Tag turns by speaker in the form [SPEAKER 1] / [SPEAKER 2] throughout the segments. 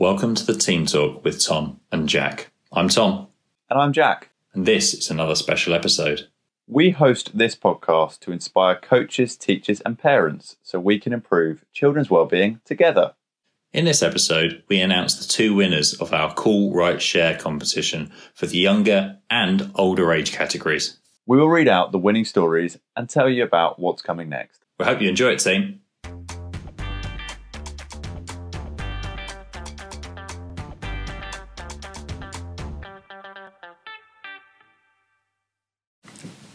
[SPEAKER 1] Welcome to the Team Talk with Tom and Jack. I'm Tom,
[SPEAKER 2] And I'm Jack.
[SPEAKER 1] and this is another special episode.
[SPEAKER 2] We host this podcast to inspire coaches, teachers, and parents so we can improve children's well-being together.
[SPEAKER 1] In this episode, we announce the two winners of our Cool Right Share competition for the younger and older age categories.
[SPEAKER 2] We will read out the winning stories and tell you about what's coming next.
[SPEAKER 1] We hope you enjoy it, team.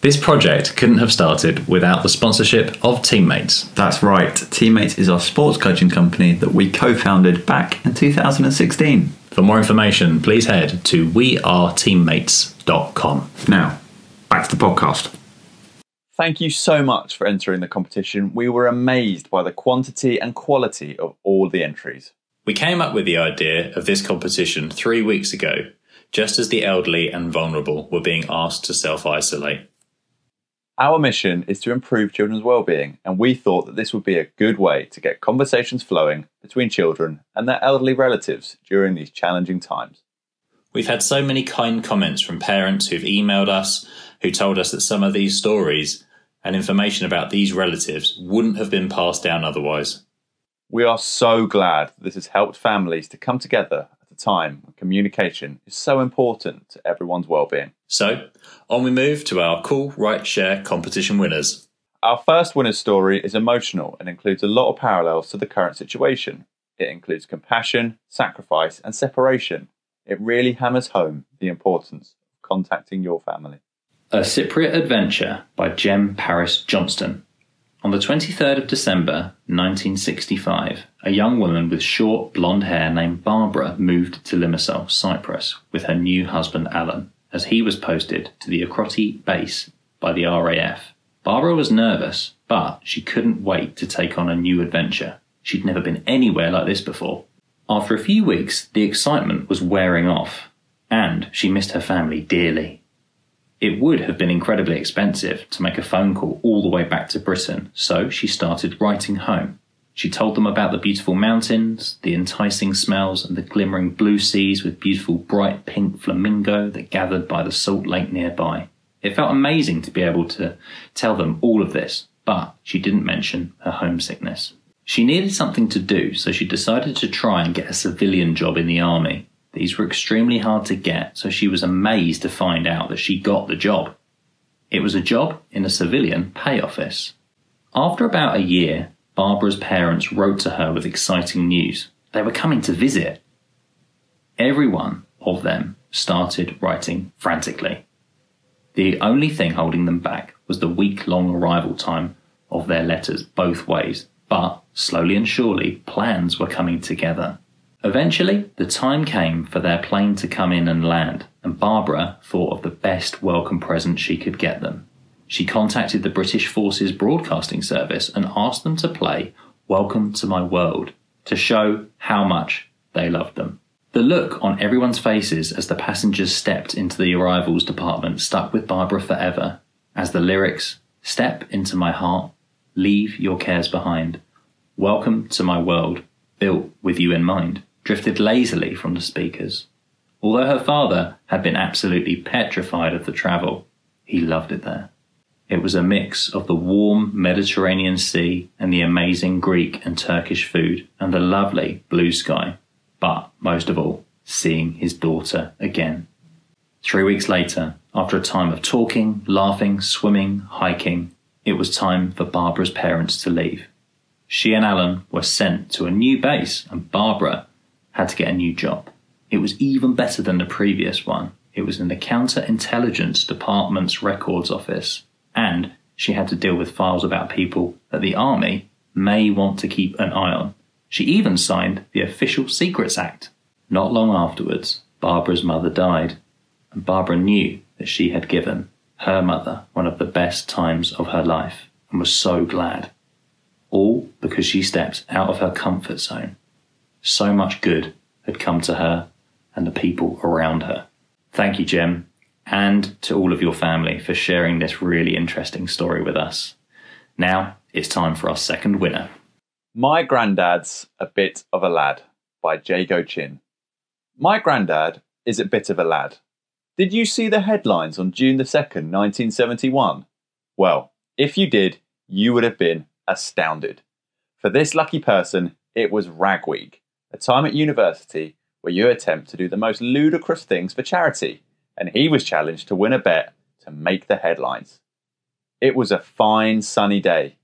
[SPEAKER 1] This project couldn't have started without the sponsorship of Teammates.
[SPEAKER 3] That's right. Teammates is our sports coaching company that we co founded back in 2016.
[SPEAKER 1] For more information, please head to weareteammates.com.
[SPEAKER 3] Now, back to the podcast.
[SPEAKER 2] Thank you so much for entering the competition. We were amazed by the quantity and quality of all the entries.
[SPEAKER 1] We came up with the idea of this competition three weeks ago, just as the elderly and vulnerable were being asked to self isolate.
[SPEAKER 2] Our mission is to improve children's well-being, and we thought that this would be a good way to get conversations flowing between children and their elderly relatives during these challenging times.
[SPEAKER 1] We've had so many kind comments from parents who've emailed us, who told us that some of these stories and information about these relatives wouldn't have been passed down otherwise.
[SPEAKER 2] We are so glad that this has helped families to come together at a time when communication is so important to everyone's well-being.
[SPEAKER 1] So, on we move to our Cool Right Share competition winners.
[SPEAKER 2] Our first winner's story is emotional and includes a lot of parallels to the current situation. It includes compassion, sacrifice, and separation. It really hammers home the importance of contacting your family.
[SPEAKER 1] A Cypriot Adventure by Jem Paris Johnston. On the 23rd of December 1965, a young woman with short blonde hair named Barbara moved to Limassol, Cyprus, with her new husband Alan, as he was posted to the Akrotiri base by the RAF. Barbara was nervous, but she couldn't wait to take on a new adventure. She'd never been anywhere like this before. After a few weeks, the excitement was wearing off, and she missed her family dearly. It would have been incredibly expensive to make a phone call all the way back to Britain, so she started writing home. She told them about the beautiful mountains, the enticing smells, and the glimmering blue seas with beautiful bright pink flamingo that gathered by the salt lake nearby. It felt amazing to be able to tell them all of this, but she didn't mention her homesickness. She needed something to do, so she decided to try and get a civilian job in the army. These were extremely hard to get, so she was amazed to find out that she got the job. It was a job in a civilian pay office. After about a year, Barbara's parents wrote to her with exciting news. They were coming to visit. Every one of them started writing frantically. The only thing holding them back was the week long arrival time of their letters both ways, but slowly and surely plans were coming together. Eventually, the time came for their plane to come in and land, and Barbara thought of the best welcome present she could get them. She contacted the British Forces Broadcasting Service and asked them to play Welcome to My World to show how much they loved them. The look on everyone's faces as the passengers stepped into the arrivals department stuck with Barbara forever, as the lyrics Step into my heart, leave your cares behind, welcome to my world, built with you in mind, drifted lazily from the speakers. Although her father had been absolutely petrified of the travel, he loved it there. It was a mix of the warm Mediterranean Sea and the amazing Greek and Turkish food and the lovely blue sky, but most of all, seeing his daughter again. Three weeks later, after a time of talking, laughing, swimming, hiking, it was time for Barbara's parents to leave. She and Alan were sent to a new base, and Barbara had to get a new job. It was even better than the previous one. It was in the Counterintelligence Department's records office, and she had to deal with files about people that the Army may want to keep an eye on. She even signed the Official Secrets Act. Not long afterwards, Barbara's mother died, and Barbara knew that she had given her mother one of the best times of her life and was so glad. All because she stepped out of her comfort zone. So much good had come to her and the people around her. Thank you, Jem, and to all of your family for sharing this really interesting story with us. Now it's time for our second winner.
[SPEAKER 2] My Grandad's a Bit of a Lad by Jago Chin. My granddad is a bit of a lad. Did you see the headlines on June the 2nd, 1971? Well, if you did, you would have been astounded. For this lucky person, it was Rag Week, a time at university where you attempt to do the most ludicrous things for charity, and he was challenged to win a bet to make the headlines. It was a fine sunny day.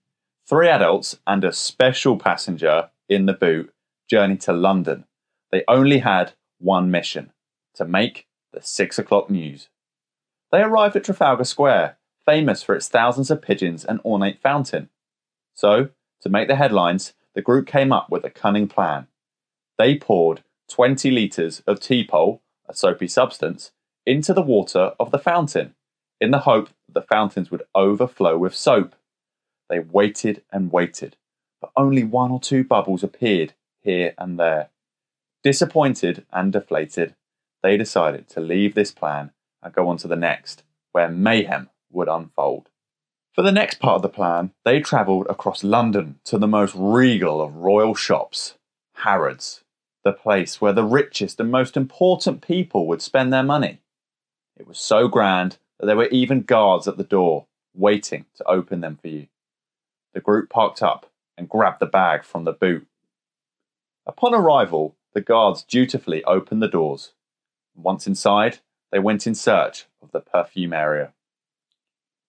[SPEAKER 2] Three adults and a special passenger in the boot journeyed to London. They only had one mission to make the six o'clock news. They arrived at Trafalgar Square, famous for its thousands of pigeons and ornate fountain. So, to make the headlines, the group came up with a cunning plan. They poured 20 litres of Teepol, a soapy substance, into the water of the fountain, in the hope that the fountains would overflow with soap. They waited and waited, but only one or two bubbles appeared here and there. Disappointed and deflated, they decided to leave this plan and go on to the next, where mayhem would unfold. For the next part of the plan, they travelled across London to the most regal of royal shops, Harrods, the place where the richest and most important people would spend their money. It was so grand that there were even guards at the door, waiting to open them for you. The group parked up and grabbed the bag from the boot. Upon arrival, the guards dutifully opened the doors. Once inside, they went in search of the perfume area.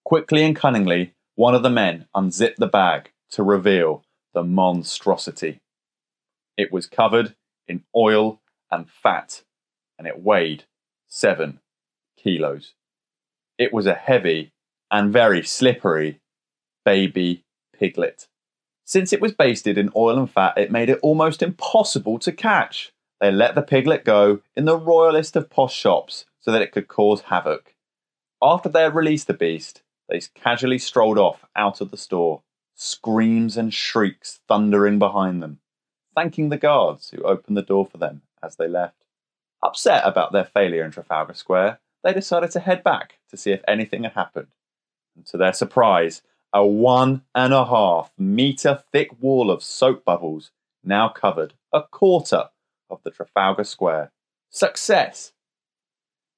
[SPEAKER 2] Quickly and cunningly, one of the men unzipped the bag to reveal the monstrosity. It was covered in oil and fat, and it weighed seven kilos. It was a heavy and very slippery baby piglet. Since it was basted in oil and fat, it made it almost impossible to catch. They let the piglet go in the royalest of posh shops so that it could cause havoc. After they had released the beast, they casually strolled off out of the store, screams and shrieks thundering behind them, thanking the guards who opened the door for them as they left. Upset about their failure in Trafalgar Square, they decided to head back to see if anything had happened. And to their surprise, a one and a half metre thick wall of soap bubbles now covered a quarter of the Trafalgar Square. Success!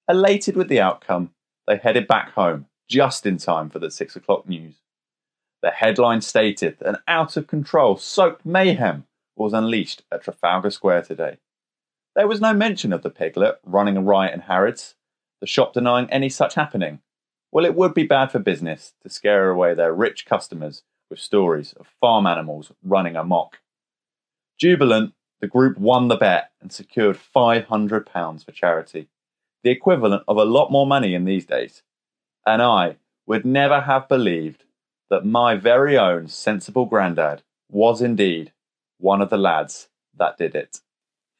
[SPEAKER 2] Elated with the outcome, they headed back home just in time for the six o'clock news. The headline stated an out of control soap mayhem was unleashed at Trafalgar Square today. There was no mention of the piglet running a riot in Harrods, the shop denying any such happening. Well, it would be bad for business to scare away their rich customers with stories of farm animals running amok. Jubilant, the group won the bet and secured £500 for charity, the equivalent of a lot more money in these days and I would never have believed that my very own sensible grandad was indeed one of the lads that did it.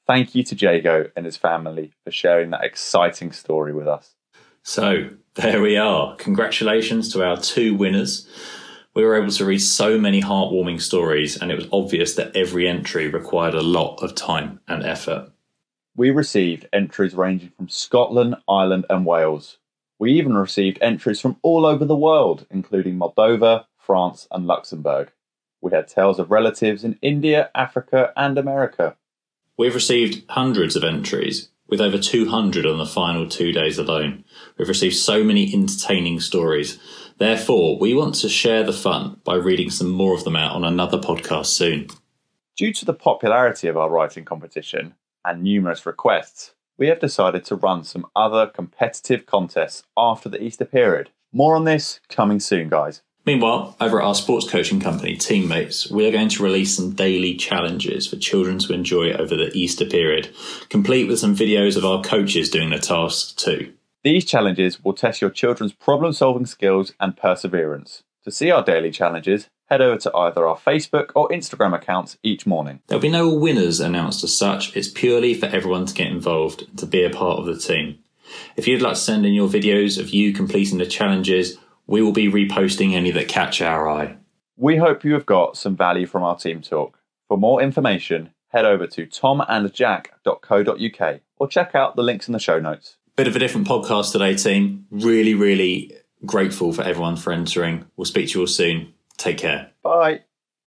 [SPEAKER 2] Thank you to Jago and his family for sharing that exciting story with us.
[SPEAKER 1] So, there we are. Congratulations to our two winners. We were able to read so many heartwarming stories, and it was obvious that every entry required a lot of time and effort.
[SPEAKER 2] We received entries ranging from Scotland, Ireland, and Wales, we even received entries from all over the world, including Moldova, France, and Luxembourg. We had tales of relatives in India, Africa, and America.
[SPEAKER 1] We've received hundreds of entries, with over 200 on the final two days alone. We've received so many entertaining stories. Therefore, we want to share the fun by reading some more of them out on another podcast soon.
[SPEAKER 2] Due to the popularity of our writing competition and numerous requests, we have decided to run some other competitive contests after the Easter period. More on this coming soon, guys.
[SPEAKER 1] Meanwhile, over at our sports coaching company, Teammates, we are going to release some daily challenges for children to enjoy over the Easter period, complete with some videos of our coaches doing the tasks too.
[SPEAKER 2] These challenges will test your children's problem solving skills and perseverance. To see our daily challenges, head over to either our Facebook or Instagram accounts each morning.
[SPEAKER 1] There'll be no winners announced as such, it's purely for everyone to get involved and to be a part of the team. If you'd like to send in your videos of you completing the challenges, we will be reposting any that catch our eye.
[SPEAKER 2] We hope you have got some value from our team talk. For more information, head over to tomandjack.co.uk or check out the links in the show notes.
[SPEAKER 1] Bit of a different podcast today, team. Really, really grateful for everyone for entering. We'll speak to you all soon. Take care.
[SPEAKER 2] Bye.